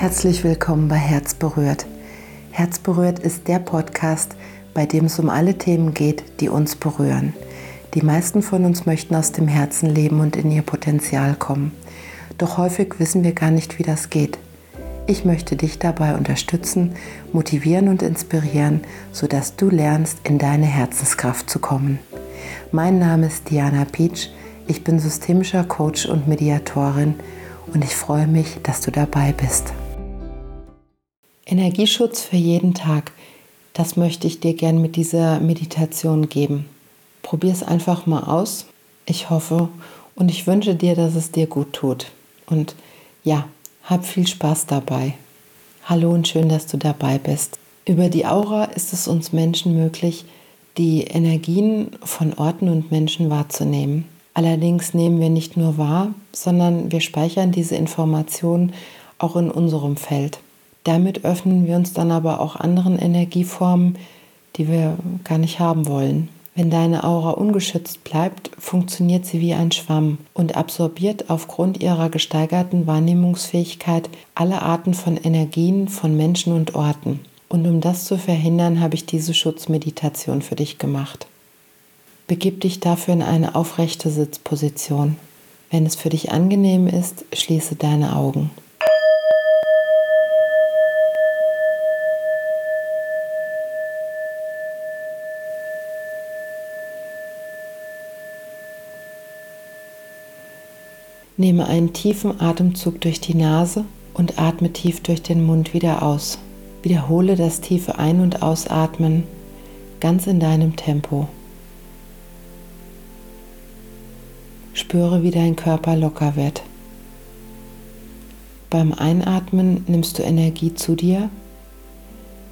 Herzlich willkommen bei Herz berührt. Herz berührt ist der Podcast, bei dem es um alle Themen geht, die uns berühren. Die meisten von uns möchten aus dem Herzen leben und in ihr Potenzial kommen. Doch häufig wissen wir gar nicht, wie das geht. Ich möchte dich dabei unterstützen, motivieren und inspirieren, sodass du lernst, in deine Herzenskraft zu kommen. Mein Name ist Diana Peach. Ich bin systemischer Coach und Mediatorin und ich freue mich, dass du dabei bist. Energieschutz für jeden Tag, das möchte ich dir gern mit dieser Meditation geben. Probier es einfach mal aus. Ich hoffe und ich wünsche dir, dass es dir gut tut. Und ja, hab viel Spaß dabei. Hallo und schön, dass du dabei bist. Über die Aura ist es uns Menschen möglich, die Energien von Orten und Menschen wahrzunehmen. Allerdings nehmen wir nicht nur wahr, sondern wir speichern diese Informationen auch in unserem Feld. Damit öffnen wir uns dann aber auch anderen Energieformen, die wir gar nicht haben wollen. Wenn deine Aura ungeschützt bleibt, funktioniert sie wie ein Schwamm und absorbiert aufgrund ihrer gesteigerten Wahrnehmungsfähigkeit alle Arten von Energien von Menschen und Orten. Und um das zu verhindern, habe ich diese Schutzmeditation für dich gemacht. Begib dich dafür in eine aufrechte Sitzposition. Wenn es für dich angenehm ist, schließe deine Augen. Nehme einen tiefen Atemzug durch die Nase und atme tief durch den Mund wieder aus. Wiederhole das tiefe Ein- und Ausatmen ganz in deinem Tempo. Spüre, wie dein Körper locker wird. Beim Einatmen nimmst du Energie zu dir.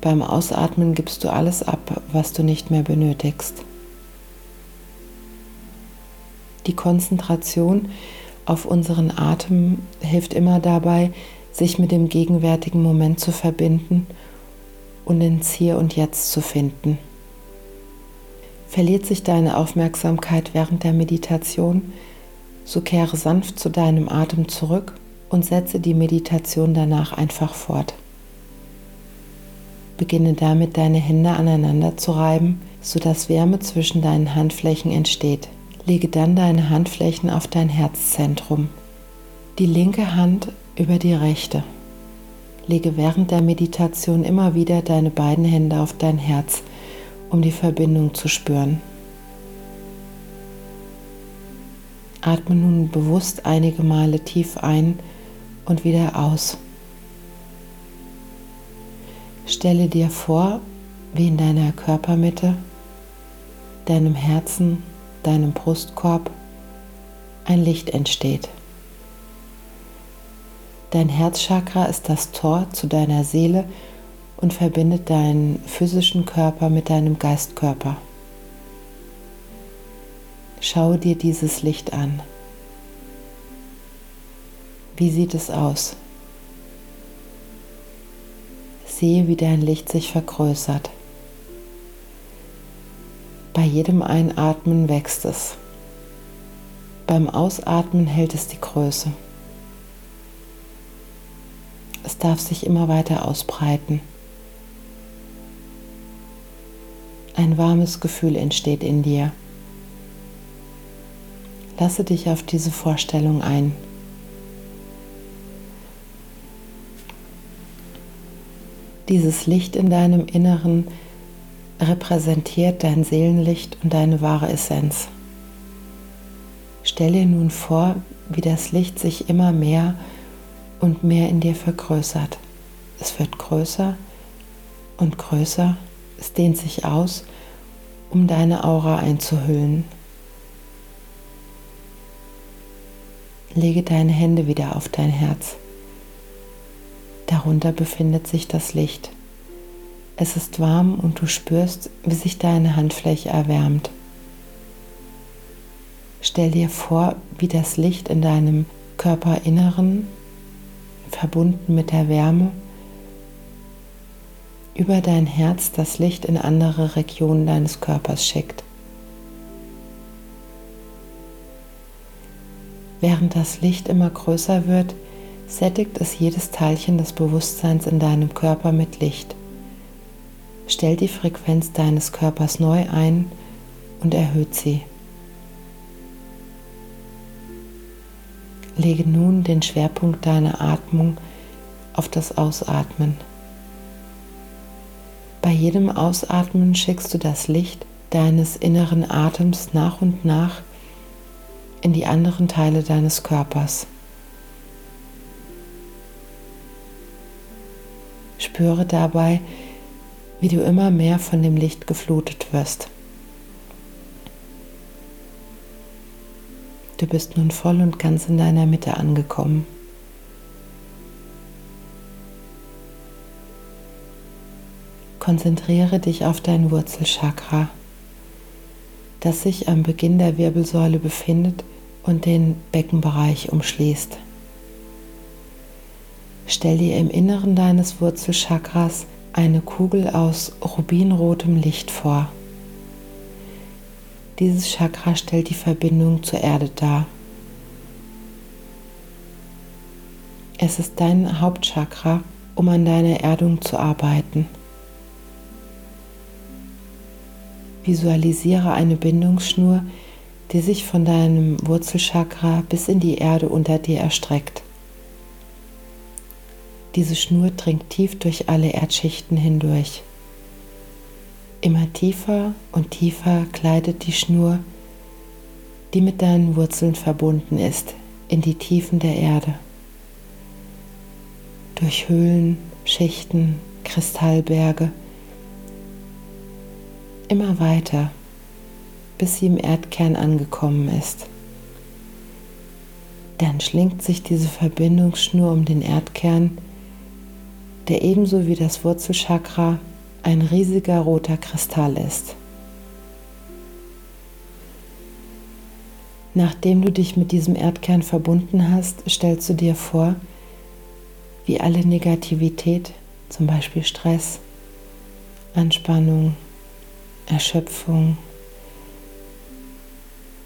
Beim Ausatmen gibst du alles ab, was du nicht mehr benötigst. Die Konzentration auf unseren Atem hilft immer dabei, sich mit dem gegenwärtigen Moment zu verbinden und ins Hier und Jetzt zu finden. Verliert sich deine Aufmerksamkeit während der Meditation, so kehre sanft zu deinem Atem zurück und setze die Meditation danach einfach fort. Beginne damit, deine Hände aneinander zu reiben, sodass Wärme zwischen deinen Handflächen entsteht. Lege dann deine Handflächen auf dein Herzzentrum. Die linke Hand über die rechte. Lege während der Meditation immer wieder deine beiden Hände auf dein Herz, um die Verbindung zu spüren. Atme nun bewusst einige Male tief ein und wieder aus. Stelle dir vor, wie in deiner Körpermitte, deinem Herzen deinem Brustkorb ein Licht entsteht. Dein Herzchakra ist das Tor zu deiner Seele und verbindet deinen physischen Körper mit deinem Geistkörper. Schau dir dieses Licht an. Wie sieht es aus? Sehe, wie dein Licht sich vergrößert. Bei jedem Einatmen wächst es. Beim Ausatmen hält es die Größe. Es darf sich immer weiter ausbreiten. Ein warmes Gefühl entsteht in dir. Lasse dich auf diese Vorstellung ein. Dieses Licht in deinem Inneren repräsentiert dein Seelenlicht und deine wahre Essenz. Stell dir nun vor, wie das Licht sich immer mehr und mehr in dir vergrößert. Es wird größer und größer, es dehnt sich aus, um deine Aura einzuhüllen. Lege deine Hände wieder auf dein Herz. Darunter befindet sich das Licht. Es ist warm und du spürst, wie sich deine Handfläche erwärmt. Stell dir vor, wie das Licht in deinem Körperinneren, verbunden mit der Wärme, über dein Herz das Licht in andere Regionen deines Körpers schickt. Während das Licht immer größer wird, sättigt es jedes Teilchen des Bewusstseins in deinem Körper mit Licht. Stell die Frequenz deines Körpers neu ein und erhöht sie. Lege nun den Schwerpunkt deiner Atmung auf das Ausatmen. Bei jedem Ausatmen schickst du das Licht deines inneren Atems nach und nach in die anderen Teile deines Körpers. Spüre dabei, wie du immer mehr von dem Licht geflutet wirst. Du bist nun voll und ganz in deiner Mitte angekommen. Konzentriere dich auf dein Wurzelchakra, das sich am Beginn der Wirbelsäule befindet und den Beckenbereich umschließt. Stell dir im Inneren deines Wurzelchakras eine Kugel aus rubinrotem Licht vor. Dieses Chakra stellt die Verbindung zur Erde dar. Es ist dein Hauptchakra, um an deiner Erdung zu arbeiten. Visualisiere eine Bindungsschnur, die sich von deinem Wurzelchakra bis in die Erde unter dir erstreckt. Diese Schnur dringt tief durch alle Erdschichten hindurch. Immer tiefer und tiefer gleitet die Schnur, die mit deinen Wurzeln verbunden ist, in die Tiefen der Erde. Durch Höhlen, Schichten, Kristallberge, immer weiter, bis sie im Erdkern angekommen ist. Dann schlingt sich diese Verbindungsschnur um den Erdkern der ebenso wie das Wurzelchakra ein riesiger roter Kristall ist. Nachdem du dich mit diesem Erdkern verbunden hast, stellst du dir vor, wie alle Negativität, zum Beispiel Stress, Anspannung, Erschöpfung,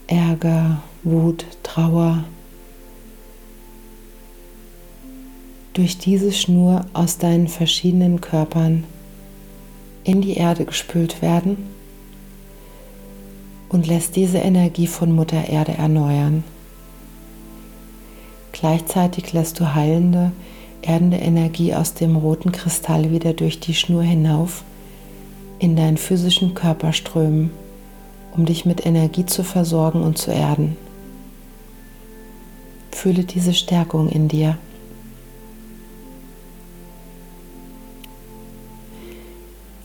Ärger, Wut, Trauer, durch diese Schnur aus deinen verschiedenen Körpern in die Erde gespült werden und lässt diese Energie von Mutter Erde erneuern. Gleichzeitig lässt du heilende, erdende Energie aus dem roten Kristall wieder durch die Schnur hinauf in deinen physischen Körper strömen, um dich mit Energie zu versorgen und zu erden. Fühle diese Stärkung in dir.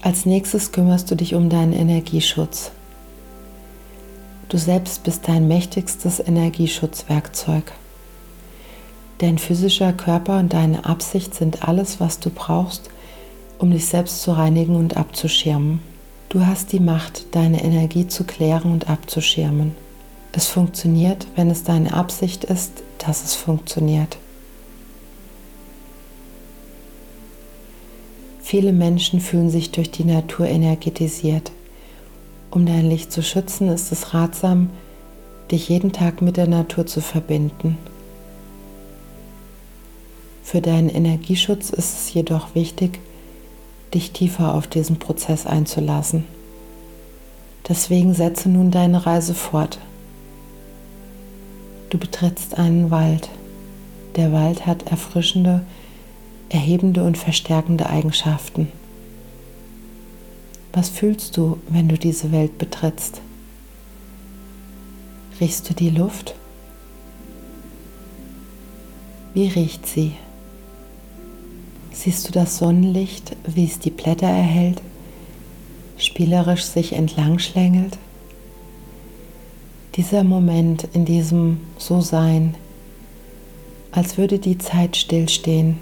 Als nächstes kümmerst du dich um deinen Energieschutz. Du selbst bist dein mächtigstes Energieschutzwerkzeug. Dein physischer Körper und deine Absicht sind alles, was du brauchst, um dich selbst zu reinigen und abzuschirmen. Du hast die Macht, deine Energie zu klären und abzuschirmen. Es funktioniert, wenn es deine Absicht ist, dass es funktioniert. Viele Menschen fühlen sich durch die Natur energetisiert. Um dein Licht zu schützen, ist es ratsam, dich jeden Tag mit der Natur zu verbinden. Für deinen Energieschutz ist es jedoch wichtig, dich tiefer auf diesen Prozess einzulassen. Deswegen setze nun deine Reise fort. Du betrittst einen Wald. Der Wald hat erfrischende, erhebende und verstärkende Eigenschaften. Was fühlst du, wenn du diese Welt betrittst? Riechst du die Luft? Wie riecht sie? Siehst du das Sonnenlicht, wie es die Blätter erhält, spielerisch sich entlang schlängelt? Dieser Moment in diesem So-Sein, als würde die Zeit stillstehen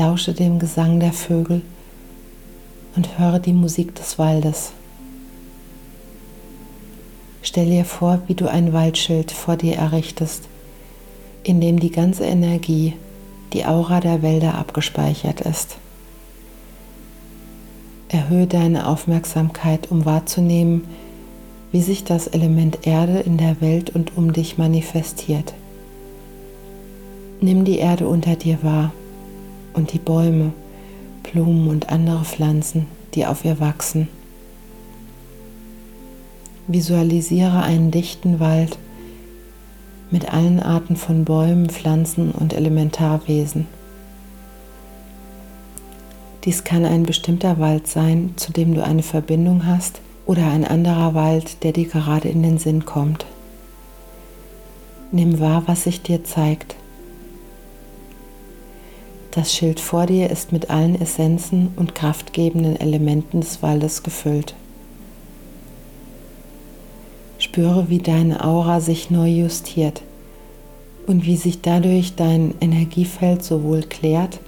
Lausche dem Gesang der Vögel und höre die Musik des Waldes. Stell dir vor, wie du ein Waldschild vor dir errichtest, in dem die ganze Energie, die Aura der Wälder abgespeichert ist. Erhöhe deine Aufmerksamkeit, um wahrzunehmen, wie sich das Element Erde in der Welt und um dich manifestiert. Nimm die Erde unter dir wahr und die Bäume, Blumen und andere Pflanzen, die auf ihr wachsen. Visualisiere einen dichten Wald mit allen Arten von Bäumen, Pflanzen und Elementarwesen. Dies kann ein bestimmter Wald sein, zu dem du eine Verbindung hast, oder ein anderer Wald, der dir gerade in den Sinn kommt. Nimm wahr, was sich dir zeigt. Das Schild vor dir ist mit allen Essenzen und kraftgebenden Elementen des Waldes gefüllt. Spüre, wie deine Aura sich neu justiert und wie sich dadurch dein Energiefeld sowohl klärt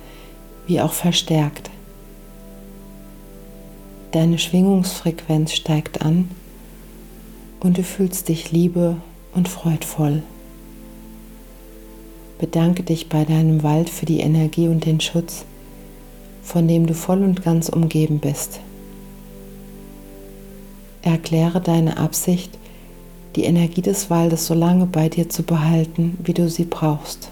wie auch verstärkt. Deine Schwingungsfrequenz steigt an und du fühlst dich liebe und freudvoll. Bedanke dich bei deinem Wald für die Energie und den Schutz, von dem du voll und ganz umgeben bist. Erkläre deine Absicht, die Energie des Waldes so lange bei dir zu behalten, wie du sie brauchst.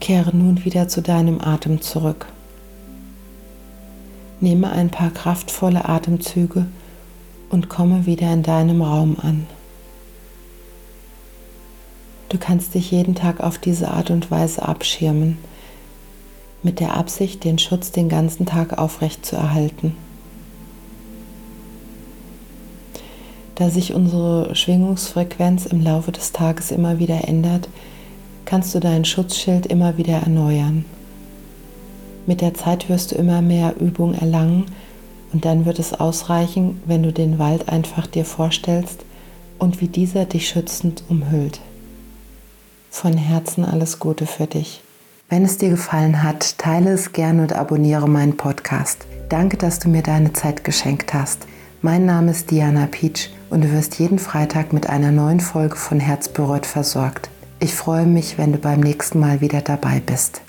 Kehre nun wieder zu deinem Atem zurück. Nehme ein paar kraftvolle Atemzüge und komme wieder in deinem Raum an. Du kannst dich jeden Tag auf diese Art und Weise abschirmen, mit der Absicht, den Schutz den ganzen Tag aufrecht zu erhalten. Da sich unsere Schwingungsfrequenz im Laufe des Tages immer wieder ändert, kannst du dein Schutzschild immer wieder erneuern. Mit der Zeit wirst du immer mehr Übung erlangen und dann wird es ausreichen, wenn du den Wald einfach dir vorstellst und wie dieser dich schützend umhüllt. Von Herzen alles Gute für dich. Wenn es dir gefallen hat, teile es gerne und abonniere meinen Podcast. Danke, dass du mir deine Zeit geschenkt hast. Mein Name ist Diana Peach und du wirst jeden Freitag mit einer neuen Folge von Herzberührt versorgt. Ich freue mich, wenn du beim nächsten Mal wieder dabei bist.